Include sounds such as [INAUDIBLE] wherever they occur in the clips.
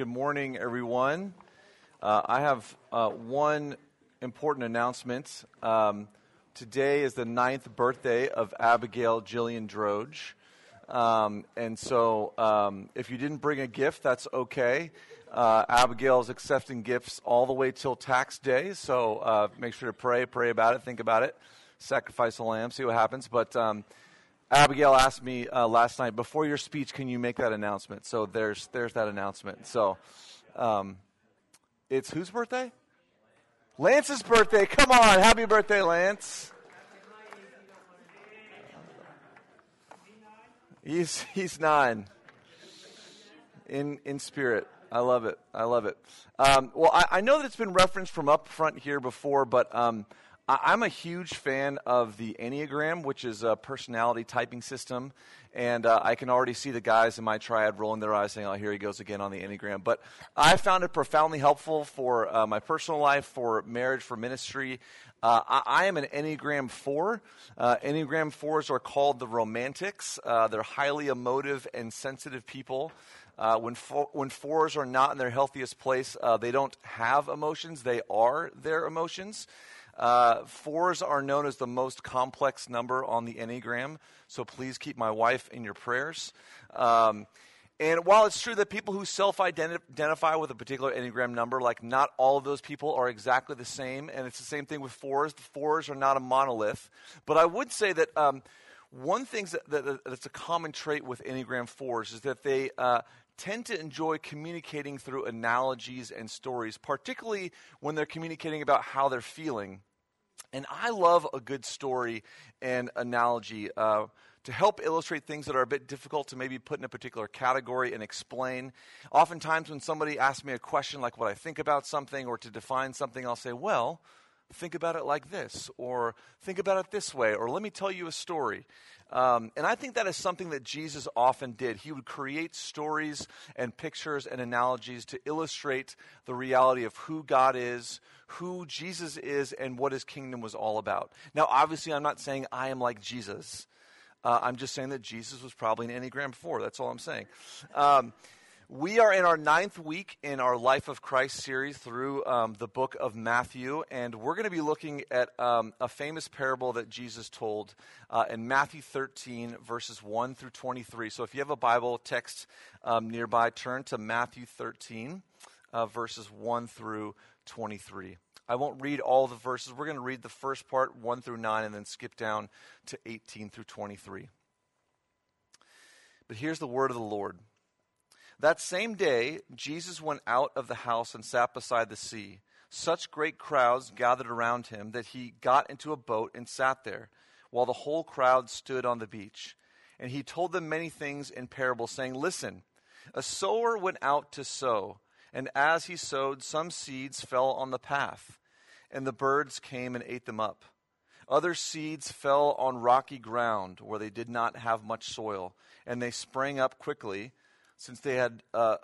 Good morning, everyone. Uh, I have uh, one important announcement. Um, today is the ninth birthday of Abigail Jillian Droge. Um, and so, um, if you didn't bring a gift, that's okay. Uh, Abigail is accepting gifts all the way till tax day. So, uh, make sure to pray, pray about it, think about it, sacrifice a lamb, see what happens. But um, Abigail asked me uh, last night, before your speech, can you make that announcement? So there's there's that announcement. So um, it's whose birthday? Lance's birthday. Come on, happy birthday, Lance. He's he's nine. In in spirit. I love it. I love it. Um, well, I, I, know that it's been referenced from up front here before, but um, I'm a huge fan of the Enneagram, which is a personality typing system. And uh, I can already see the guys in my triad rolling their eyes saying, oh, here he goes again on the Enneagram. But I found it profoundly helpful for uh, my personal life, for marriage, for ministry. Uh, I, I, am an Enneagram 4. Uh, Enneagram 4s are called the romantics. Uh, they're highly emotive and sensitive people. Uh, when, when fours are not in their healthiest place, they don't have emotions, they are their emotions. Uh, fours are known as the most complex number on the Enneagram, so please keep my wife in your prayers. Um, and while it's true that people who self identify with a particular Enneagram number, like not all of those people are exactly the same, and it's the same thing with fours. The fours are not a monolith. But I would say that um, one thing that, that, that's a common trait with Enneagram fours is that they uh, tend to enjoy communicating through analogies and stories, particularly when they're communicating about how they're feeling. And I love a good story and analogy uh, to help illustrate things that are a bit difficult to maybe put in a particular category and explain. Oftentimes, when somebody asks me a question like what I think about something or to define something, I'll say, well, think about it like this, or think about it this way, or let me tell you a story. Um, and I think that is something that Jesus often did. He would create stories and pictures and analogies to illustrate the reality of who God is, who Jesus is, and what his kingdom was all about. Now, obviously, I'm not saying I am like Jesus. Uh, I'm just saying that Jesus was probably an Enneagram 4. That's all I'm saying. Um, we are in our ninth week in our Life of Christ series through um, the book of Matthew, and we're going to be looking at um, a famous parable that Jesus told uh, in Matthew 13, verses 1 through 23. So if you have a Bible text um, nearby, turn to Matthew 13, uh, verses 1 through 23. I won't read all the verses. We're going to read the first part, 1 through 9, and then skip down to 18 through 23. But here's the word of the Lord. That same day, Jesus went out of the house and sat beside the sea. Such great crowds gathered around him that he got into a boat and sat there, while the whole crowd stood on the beach. And he told them many things in parables, saying, Listen, a sower went out to sow, and as he sowed, some seeds fell on the path, and the birds came and ate them up. Other seeds fell on rocky ground where they did not have much soil, and they sprang up quickly since they had uh,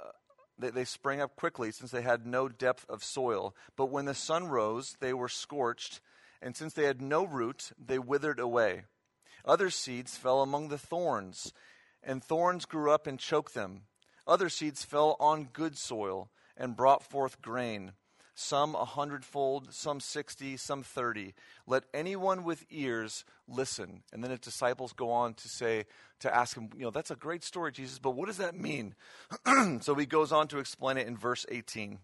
they, they sprang up quickly since they had no depth of soil. But when the sun rose, they were scorched, and since they had no root, they withered away. Other seeds fell among the thorns, and thorns grew up and choked them. Other seeds fell on good soil and brought forth grain some a hundredfold, some sixty, some thirty. Let anyone with ears listen. And then his disciples go on to say, to ask him, you know, that's a great story, Jesus, but what does that mean? [CLEARS THROAT] so he goes on to explain it in verse 18.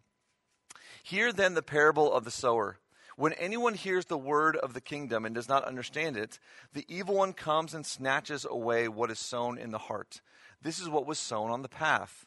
Hear then the parable of the sower. When anyone hears the word of the kingdom and does not understand it, the evil one comes and snatches away what is sown in the heart. This is what was sown on the path.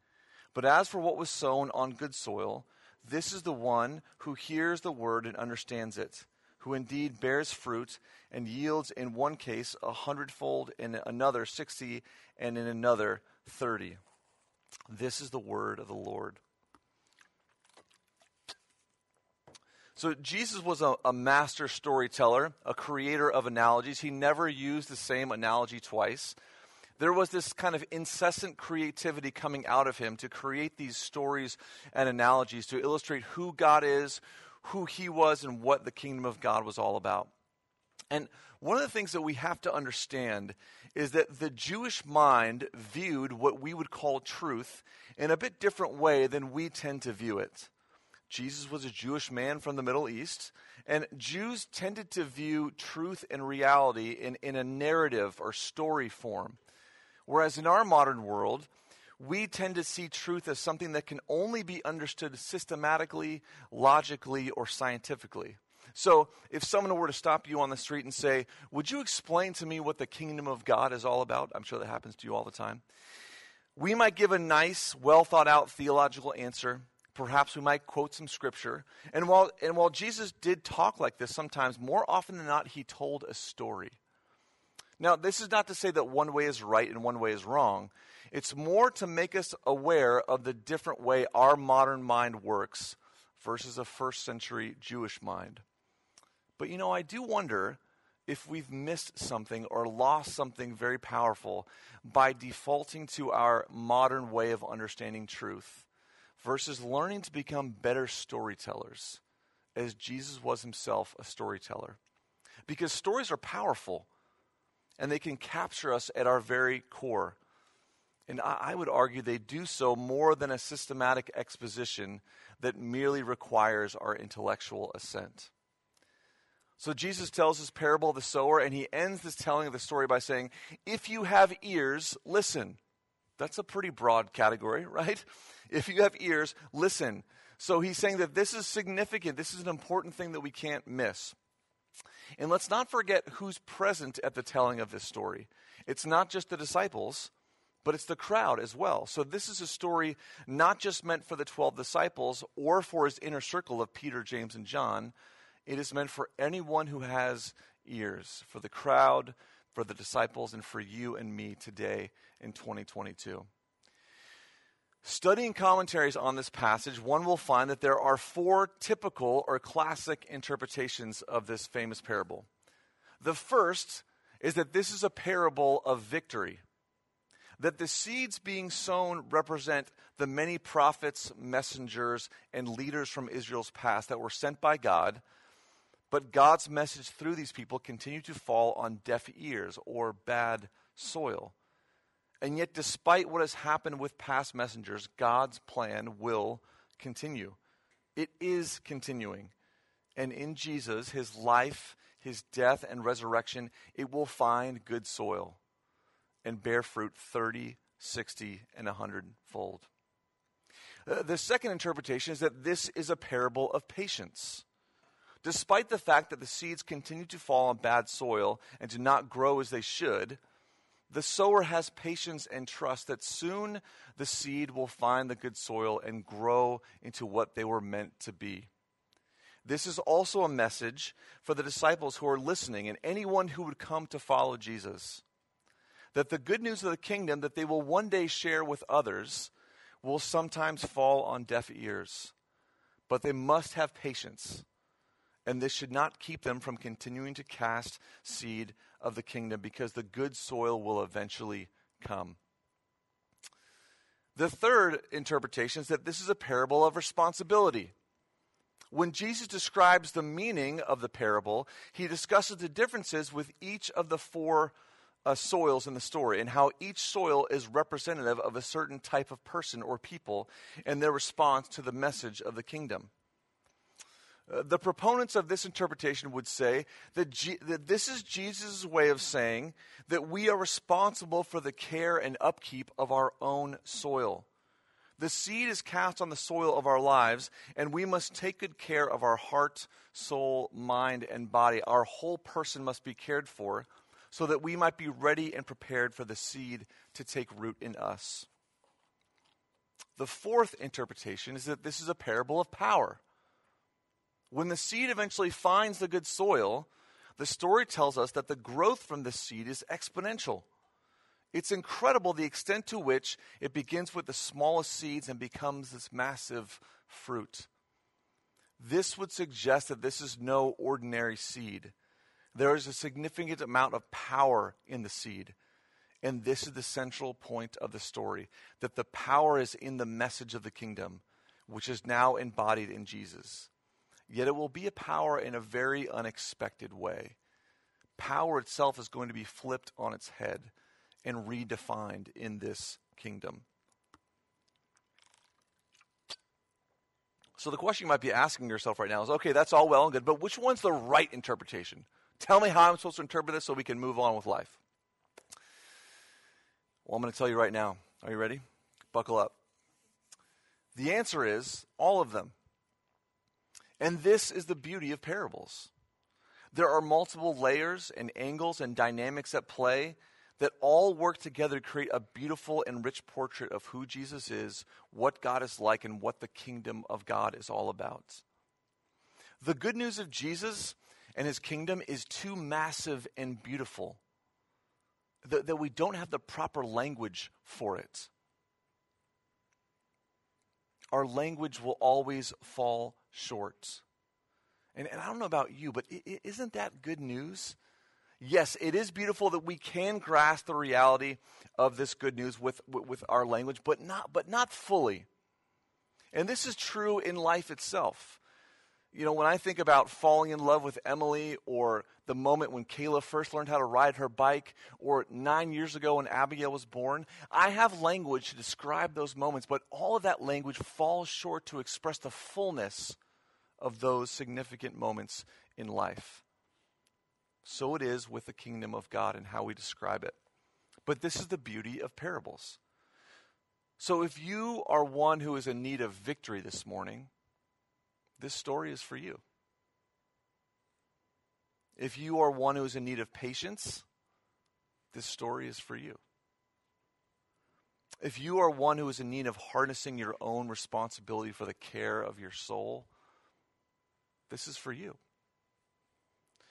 But as for what was sown on good soil, this is the one who hears the word and understands it, who indeed bears fruit and yields in one case a hundredfold, in another sixty, and in another thirty. This is the word of the Lord. So, Jesus was a, a, master storyteller, a creator of analogies. He never used the same analogy twice. There was this kind of incessant creativity coming out of him to create these stories and analogies to illustrate who God is, who he was, and what the kingdom of God was all about. And one of the things that we have to understand is that the Jewish mind viewed what we would call truth in a bit different way than we tend to view it. Jesus was a Jewish man from the Middle East, and Jews tended to view truth and reality in, in a narrative or story form. Whereas in our modern world, we tend to see truth as something that can only be understood systematically, logically, or scientifically. So, if someone were to stop you on the street and say, Would you explain to me what the kingdom of God is all about? I'm sure that happens to you all the time. We might give a nice, well thought out theological answer. Perhaps we might quote some scripture. And while, and while Jesus did talk like this sometimes, more often than not, he told a story. Now, this is not to say that one way is right and one way is wrong. It's more to make us aware of the different way our modern mind works versus a first century Jewish mind. But you know, I do wonder if we've missed something or lost something very powerful by defaulting to our modern way of understanding truth versus learning to become better storytellers, as Jesus was himself a storyteller. Because stories are powerful and they can capture us at our very core. And I, would argue they do so more than a systematic exposition that merely requires our intellectual assent. So Jesus tells his parable of the sower, and he ends this telling of the story by saying, If you have ears, listen. That's a pretty broad category, [LAUGHS] right? If you have ears, listen. So he's saying that this is significant. This is an important thing that we can't miss. And let's not forget who's present at the telling of this story. It's not just the disciples, but it's the crowd as well. So this is a story not just meant for the 12 disciples or for his inner circle of Peter, James, and John, it is meant for anyone who has ears, for the crowd, for the disciples, and for you and me today in 2022. Studying commentaries on this passage, one will find that there are four typical or classic interpretations of this famous parable. The first is that this is a parable of victory, that the seeds being sown represent the many prophets, messengers, and leaders from Israel's past that were sent by God but God's message through these people continued to fall on deaf ears or bad soil. And yet, despite what has happened with past messengers, God's plan will continue. It is continuing. And in Jesus, his life, his death, and resurrection, it will find good soil and bear fruit 30, 60, and 100 fold. Uh, the second interpretation is that this is a parable of patience. Despite the fact that the seeds continue to fall on bad soil and do not grow as they should, the sower has patience and trust that soon the seed will find the good soil and grow into what they were meant to be. This is also a message for the disciples who are listening and anyone who would come to follow Jesus. That the good news of the kingdom that they will one day share with others will sometimes fall on deaf ears. But they must have patience and this should not keep them from continuing to cast seed of the kingdom because the good soil will eventually come. The third interpretation is that this is a parable of responsibility. When Jesus describes the meaning of the parable, he discusses the differences with each of the four uh, soils in the story and how each soil is representative of a certain type of person or people and their response to the message of the kingdom. Uh, the proponents of this interpretation would say that, G- that this is Jesus' way of saying that we are responsible for the care and upkeep of our own soil. The seed is cast on the soil of our lives, and we must take good care of our heart, soul, mind, and body. Our whole person must be cared for so that we might be ready and prepared for the seed to take root in us. The fourth interpretation is that this is a parable of power. When the seed eventually finds the good soil, the story tells us that the growth from the seed is exponential. It's incredible the extent to which it begins with the smallest seeds and becomes this massive fruit. this would suggest that this is no ordinary seed. There is a significant amount of power in the seed. And this is the central point of the story that the power is in the message of the kingdom, which is now embodied in Jesus. Yet it will be a power in a very unexpected way. Power itself is going to be flipped on its head and redefined in this kingdom. So the question you might be asking yourself right now is okay, that's all well and good, but which one's the right interpretation? Tell me how I'm supposed to interpret this so we can move on with life. Well, I'm going to tell you right now. Are you ready? Buckle up. The answer is all of them. And this is the beauty of parables. There are multiple layers and angles and dynamics at play that all work together to create a beautiful and rich portrait of who Jesus is, what God is like, and what the kingdom of God is all about. The good news of Jesus and his kingdom is too massive and beautiful that, that we don't have the proper language for it. Our language will always fall short. And, and I don't know about you, but isn't that good news? yes, it is beautiful that we can grasp the reality of this good news with, with our language, but not, but not fully. And this is true in life itself. You know, when I think about falling in love with Emily, or the moment when Kayla first learned how to ride her bike, or nine years ago when Abigail was born, I have language to describe those moments, but all of that language falls short to express the fullness of those significant moments in life. So it is with the kingdom of God and how we describe it. But this is the beauty of parables. So if you are one who is in need of victory this morning, this story is for you. If you are one who is in need of patience, this story is for you. If you are one who is in need of harnessing your own responsibility for the care of your soul, this is for you.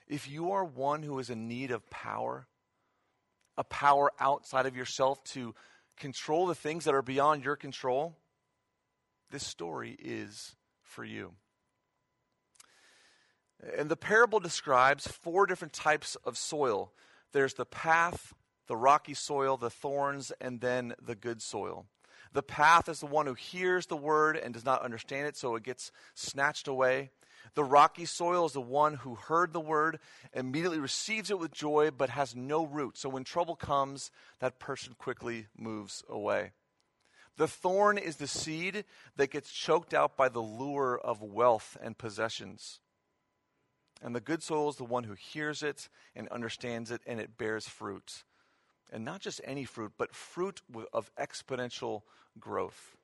If you are one who is in need of power, a power outside of yourself to control the things that are beyond your control, this story is for you. And the parable describes four different types of soil there's the path, the rocky soil, the thorns, and then the good soil. The path is the one who hears the word and does not understand it, so it gets snatched away. The rocky soil is the one who heard the word, immediately receives it with joy, but has no root. So when trouble comes, that person quickly moves away. The thorn is the seed that gets choked out by the lure of wealth and possessions. And the good soil is the one who hears it and understands it, and it bears fruit. And not just any fruit, but fruit of exponential growth.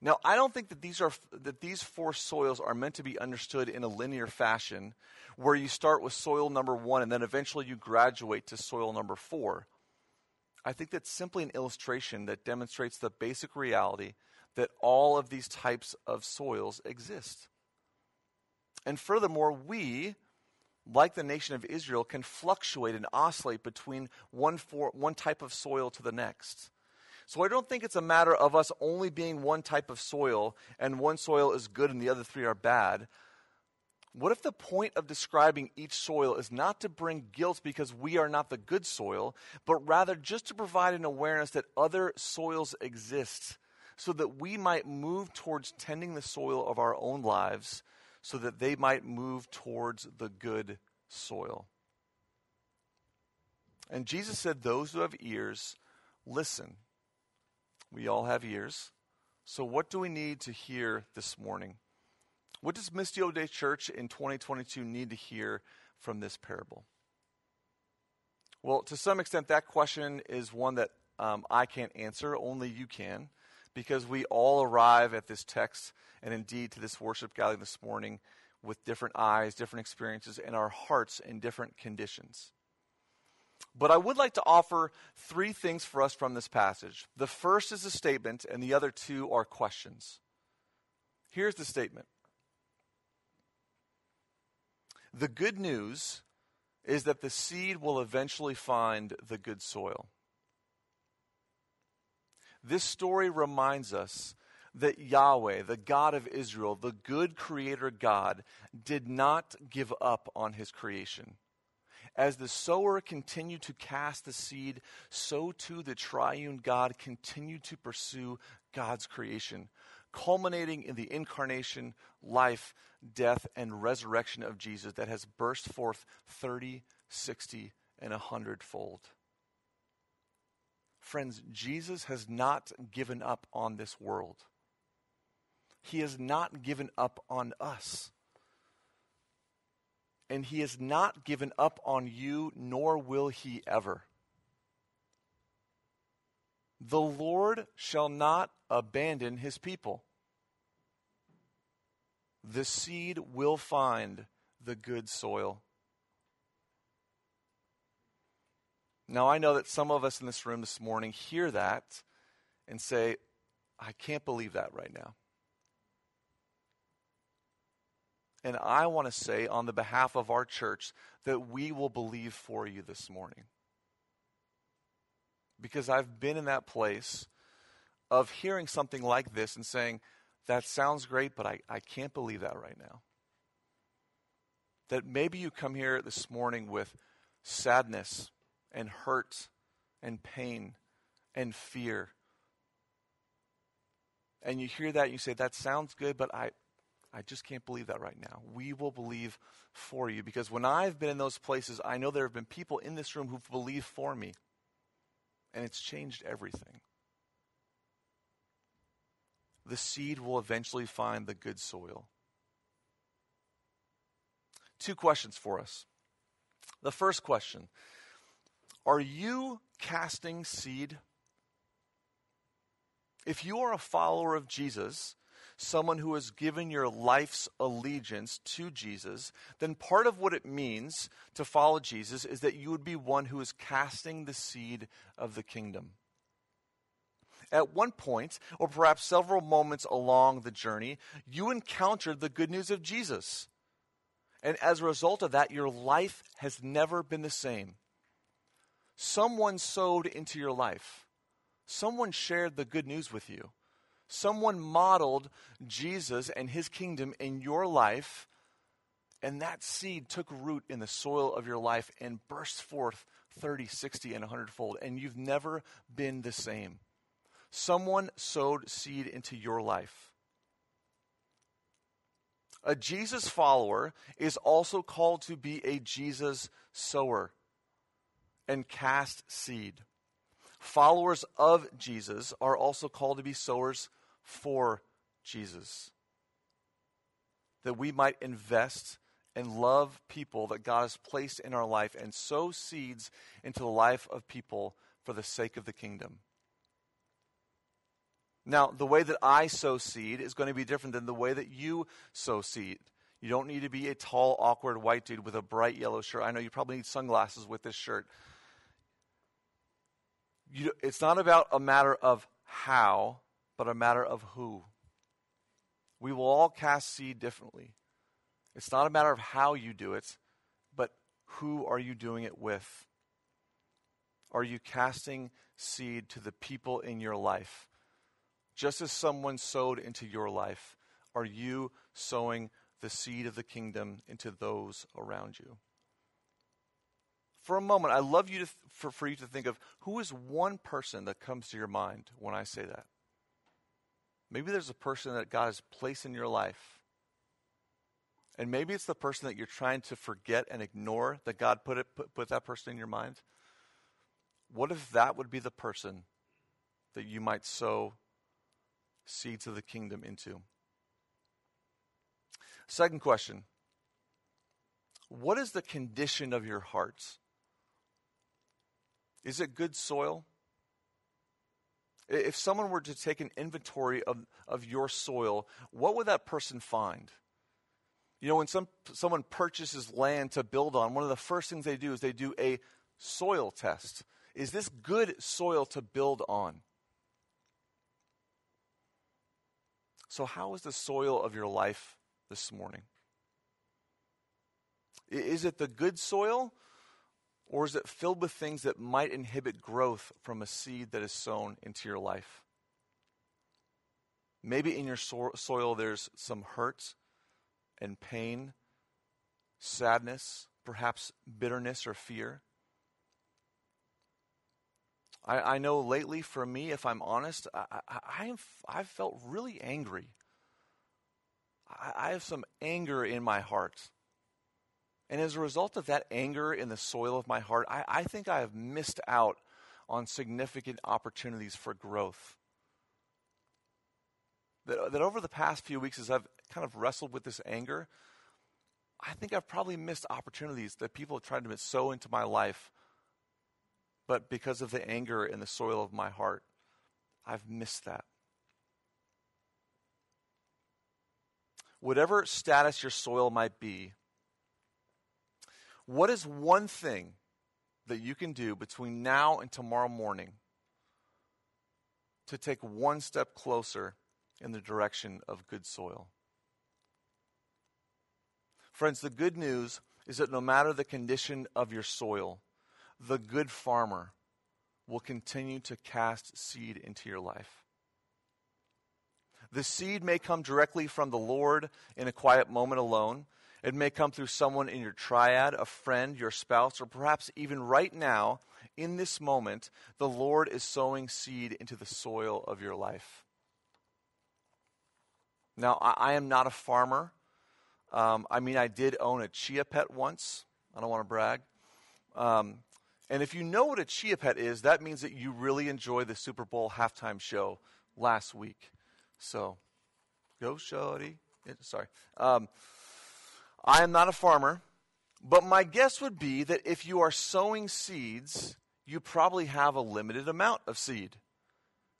Now, I don't think that these, are, that these four soils are meant to be understood in a linear fashion where you start with soil number one and then eventually you graduate to soil number four. I think that's simply an illustration that demonstrates the basic reality that all of these types of soils exist. And furthermore, we, like the nation of Israel, can fluctuate and oscillate between one, for, one type of soil to the next. So I don't think it's a matter of us only being one type of soil and one soil is good and the other three are bad. What if the point of describing each soil is not to bring guilt because we are not the good soil, but rather just to provide an awareness that other soils exist so that we might move towards tending the soil of our own lives so that they might move towards the good soil? And Jesus said, Those who have ears, listen. We all have ears. So, what do we need to hear this morning? What does Missio Dei Church in 2022 need to hear from this parable? Well, to some extent, that question is one that um, I can't answer. Only you can, because we all arrive at this text and indeed to this worship gathering this morning with different eyes, different experiences, and our hearts in different conditions. But I would like to offer three things for us from this passage. The first is a statement, and the other two are questions. Here's the statement The good news is that the seed will eventually find the good soil. This story reminds us that Yahweh, the God of Israel, the good creator God, did not give up on his creation. As the sower continued to cast the seed, so too the triune God continued to pursue God's creation, culminating in the incarnation, life, death, and resurrection of Jesus that has burst forth 30, 60, and a hundredfold. Friends, Jesus has not given up on this world. He has not given up on us. And He has not given up on you, nor will He ever. The Lord shall not abandon His people. The seed will find the good soil. Now, I know that some of us in this room this morning hear that and say, I can't believe that right now. And I want to say, on the behalf of our church, that we will believe for you this morning. Because I've been in that place of hearing something like this and saying, that sounds great, but I, I can't believe that right now. That maybe you come here this morning with sadness and hurt and pain and fear. And you hear that and you say, that sounds good, but I, I just can't believe that right now. We will believe for you because when I've been in those places, I know there have been people in this room who've believed for me, and it's changed everything. The seed will eventually find the good soil. Two questions for us. The first question are you casting seed? If you are a follower of Jesus, someone who has given your life's allegiance to Jesus, then part of what it means to follow Jesus is that you would be one who is casting the seed of the kingdom. At one point, or perhaps several moments along the journey, you encountered the good news of Jesus. And as a result of that, your life has never been the same. Someone sowed into your life. Someone shared the good news with you. Someone modeled Jesus and his kingdom in your life, and that seed took root in the soil of your life and burst forth 30, 60, and 100 fold, and you've never been the same. Someone sowed seed into your life. A Jesus follower is also called to be a Jesus sower and cast seed. Followers of Jesus are also called to be sowers for Jesus. That we might invest and love people that God has placed in our life and sow seeds into the life of people for the sake of the kingdom. Now, the way that I sow seed is going to be different than the way that you sow seed. You don't need to be a tall, awkward white dude with a bright yellow shirt. I know you probably need sunglasses with this shirt you, it's not about a matter of how, but a matter of who. We will all cast seed differently. It's not a matter of how you do it, but who are you doing it with? Are you casting seed to the people in your life? Just as someone sowed into your life, are you sowing the seed of the kingdom into those around you? For a moment, I love you to for, for you to think of who is one person that comes to your mind when I say that. Maybe there's a person that God has placed in your life. And maybe it's the person that you're trying to forget and ignore that God put, it, put, put that person in your mind. What if that would be the person that you might sow seeds of the kingdom into? Second question What is the condition of your hearts? Is it good soil? If someone were to take an inventory of, of your soil, what would that person find? You know, when some, someone purchases land to build on, one of the first things they do is they do a soil test. Is this good soil to build on? So, how is the soil of your life this morning? Is it the good soil or is it filled with things that might inhibit growth from a seed that is sown into your life? Maybe in your so- soil there's some hurt and pain, sadness, perhaps bitterness or fear. I, I know lately, for me, if I'm honest, I, I, I've, I've felt really angry. I, I have some anger in my heart. And as a result of that anger in the soil of my heart, I, I think I have missed out on significant opportunities for growth. That, that over the past few weeks, as I've kind of wrestled with this anger, I think I've probably missed opportunities that people have tried to sow into my life. But because of the anger in the soil of my heart, I've missed that. Whatever status your soil might be, what is one thing that you can do between now and tomorrow morning to take one step closer in the direction of good soil? Friends, the good news is that no matter the condition of your soil, the good farmer will continue to cast seed into your life. The seed may come directly from the Lord in a quiet moment alone. It may come through someone in your triad, a friend, your spouse, or perhaps even right now, in this moment, the Lord is sowing seed into the soil of your life. Now, I, I am not a farmer. Um, I mean, I did own a chia pet once. I don't want to brag. Um, and if you know what a chia pet is, that means that you really enjoyed the Super Bowl halftime show last week. So, go, Shorty. Sorry. Um, I am not a farmer, but my guess would be that if you are sowing seeds, you probably have a limited amount of seed.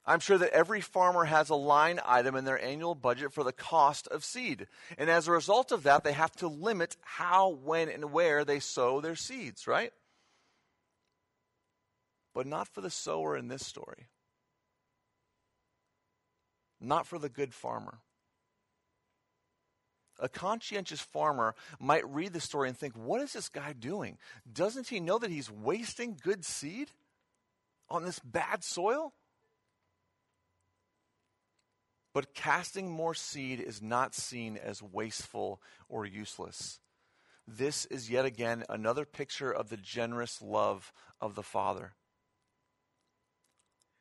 I'm sure that every farmer has a line item in their annual budget for the cost of seed. And as a result of that, they have to limit how, when, and where they sow their seeds, right? But not for the sower in this story. Not for the good farmer. A conscientious farmer might read the story and think, what is this guy doing? Doesn't he know that he's wasting good seed on this bad soil? But casting more seed is not seen as wasteful or useless. This is yet again another picture of the generous love of the Father.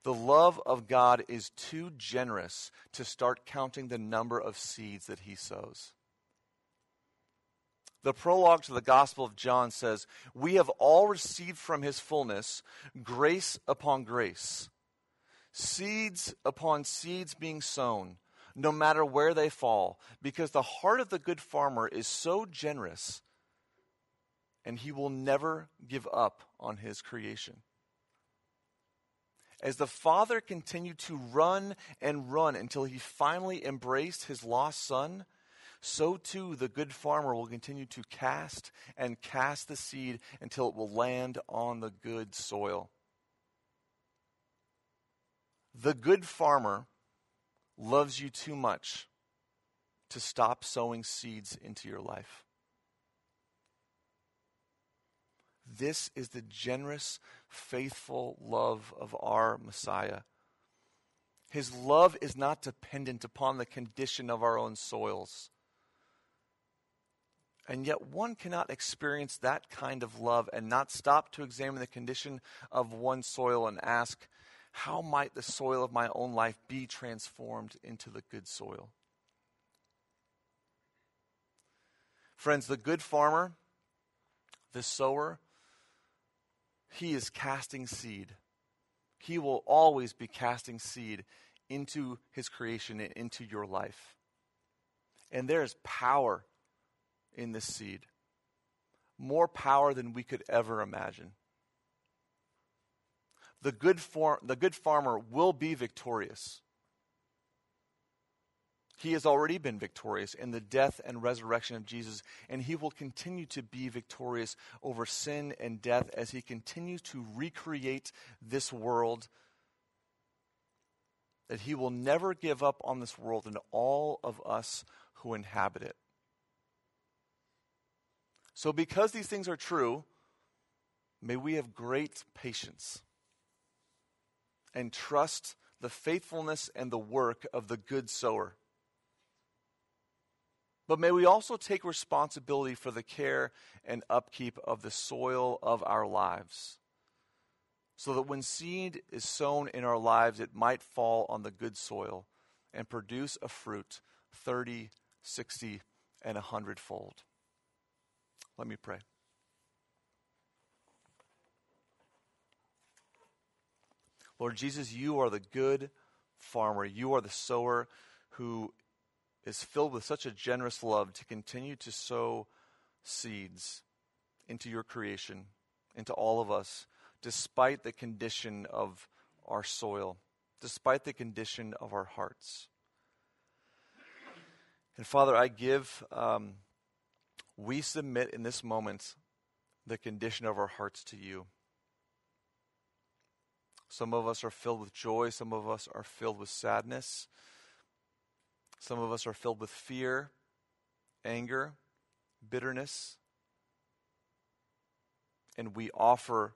The love of God is too generous to start counting the number of seeds that he sows. The prologue to the Gospel of John says, We have all received from his fullness grace upon grace. Seeds upon seeds being sown, no matter where they fall, because the heart of the good farmer is so generous, and he will never give up on his creation. As the father continued to run and run until he finally embraced his lost son, so too the good farmer will continue to cast and cast the seed until it will land on the good soil. The good farmer loves you too much to stop sowing seeds into your life. This is the generous, faithful love of our Messiah. His love is not dependent upon the condition of our own soils. And yet, one cannot experience that kind of love and not stop to examine the condition of one soil and ask, how might the soil of my own life be transformed into the good soil? Friends, the good farmer, the sower, he is casting seed. He will always be casting seed into his creation and into your life. And there is power in this seed. More power than we could ever imagine. The good, for, the good farmer will be victorious. He has already been victorious in the death and resurrection of Jesus, and he will continue to be victorious over sin and death as he continues to recreate this world. That he will never give up on this world and all of us who inhabit it. So, because these things are true, may we have great patience and trust the faithfulness and the work of the good sower. But may we also take responsibility for the care and upkeep of the soil of our lives, so that when seed is sown in our lives, it might fall on the good soil and produce a fruit 30, 60, and a hundredfold. Let me pray. Lord Jesus, you are the good farmer. You are the sower who is filled with such a generous love to continue to sow seeds into your creation, into all of us, despite the condition of our soil, despite the condition of our hearts. And Father, I give, um, we submit in this moment the condition of our hearts to you. Some of us are filled with joy, some of us are filled with sadness. Some of us are filled with fear, anger, bitterness. And we offer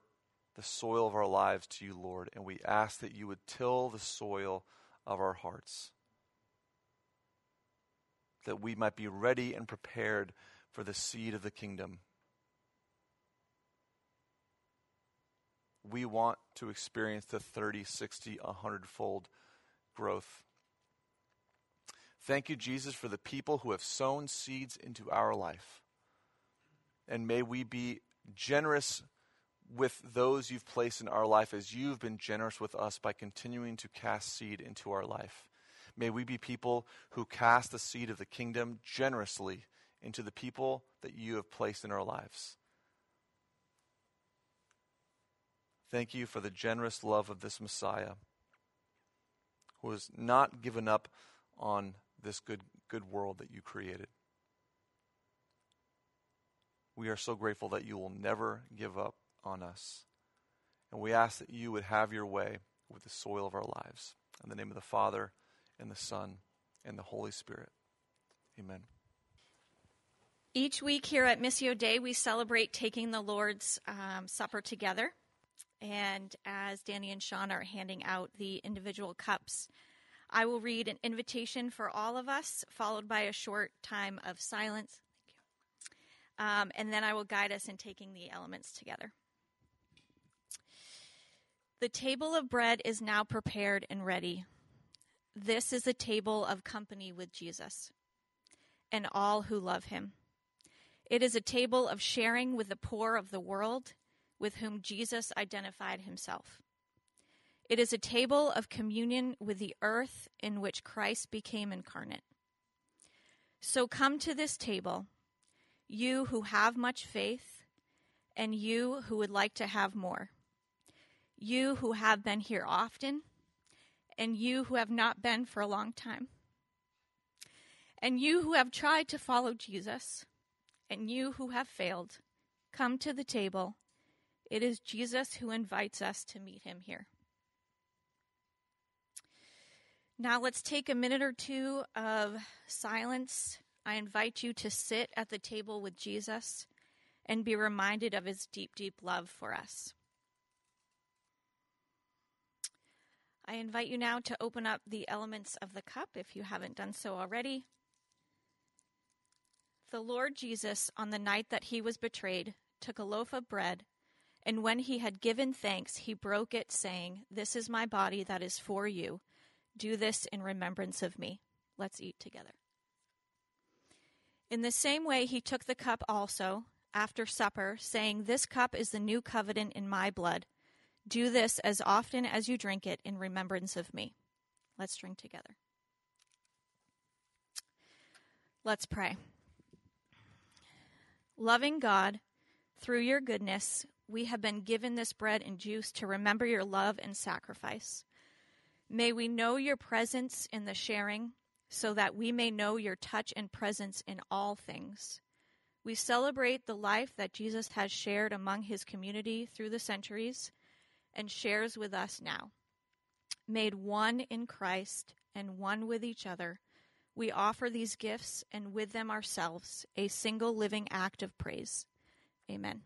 the soil of our lives to you, Lord, and we ask that you would till the soil of our hearts. That we might be ready and prepared for the seed of the kingdom. We want to experience the 30, 60, 100 fold growth. Thank you, Jesus, for the people who have sown seeds into our life. And may we be generous with those you've placed in our life as you've been generous with us by continuing to cast seed into our life. May we be people who cast the seed of the kingdom generously into the people that you have placed in our lives. Thank you for the generous love of this Messiah who has not given up on this good, good world that you created. We are so grateful that you will never give up on us. And we ask that you would have your way with the soil of our lives. In the name of the Father, and the Son, and the Holy Spirit. Amen. Each week here at Missio Dei, we celebrate taking the Lord's um, Supper together. And as Danny and Sean are handing out the individual cups, I will read an invitation for all of us, followed by a short time of silence. Thank you. Um, and then I will guide us in taking the elements together. The table of bread is now prepared and ready. This is a table of company with Jesus and all who love him. It is a table of sharing with the poor of the world with whom Jesus identified himself. It is a table of communion with the earth in which Christ became incarnate. So come to this table, you who have much faith, and you who would like to have more. You who have been here often, and you who have not been for a long time. And you who have tried to follow Jesus, and you who have failed, come to the table. It is Jesus who invites us to meet him here. Now let's take a minute or two of silence. I invite you to sit at the table with Jesus and be reminded of his deep, deep love for us. I invite you now to open up the elements of the cup if you haven't done so already. The Lord Jesus, on the night that he was betrayed, took a loaf of bread, and when he had given thanks, he broke it, saying, This is my body that is for you. Do this in remembrance of me. Let's eat together. In the same way, he took the cup also after supper, saying, This cup is the new covenant in my blood. Do this as often as you drink it in remembrance of me. Let's drink together. Let's pray. Loving God, through your goodness, we have been given this bread and juice to remember your love and sacrifice. May we know your presence in the sharing so that we may know your touch and presence in all things. We celebrate the life that Jesus has shared among his community through the centuries and shares with us now. Made one in Christ and one with each other, we offer these gifts and with them ourselves a single living act of praise. Amen.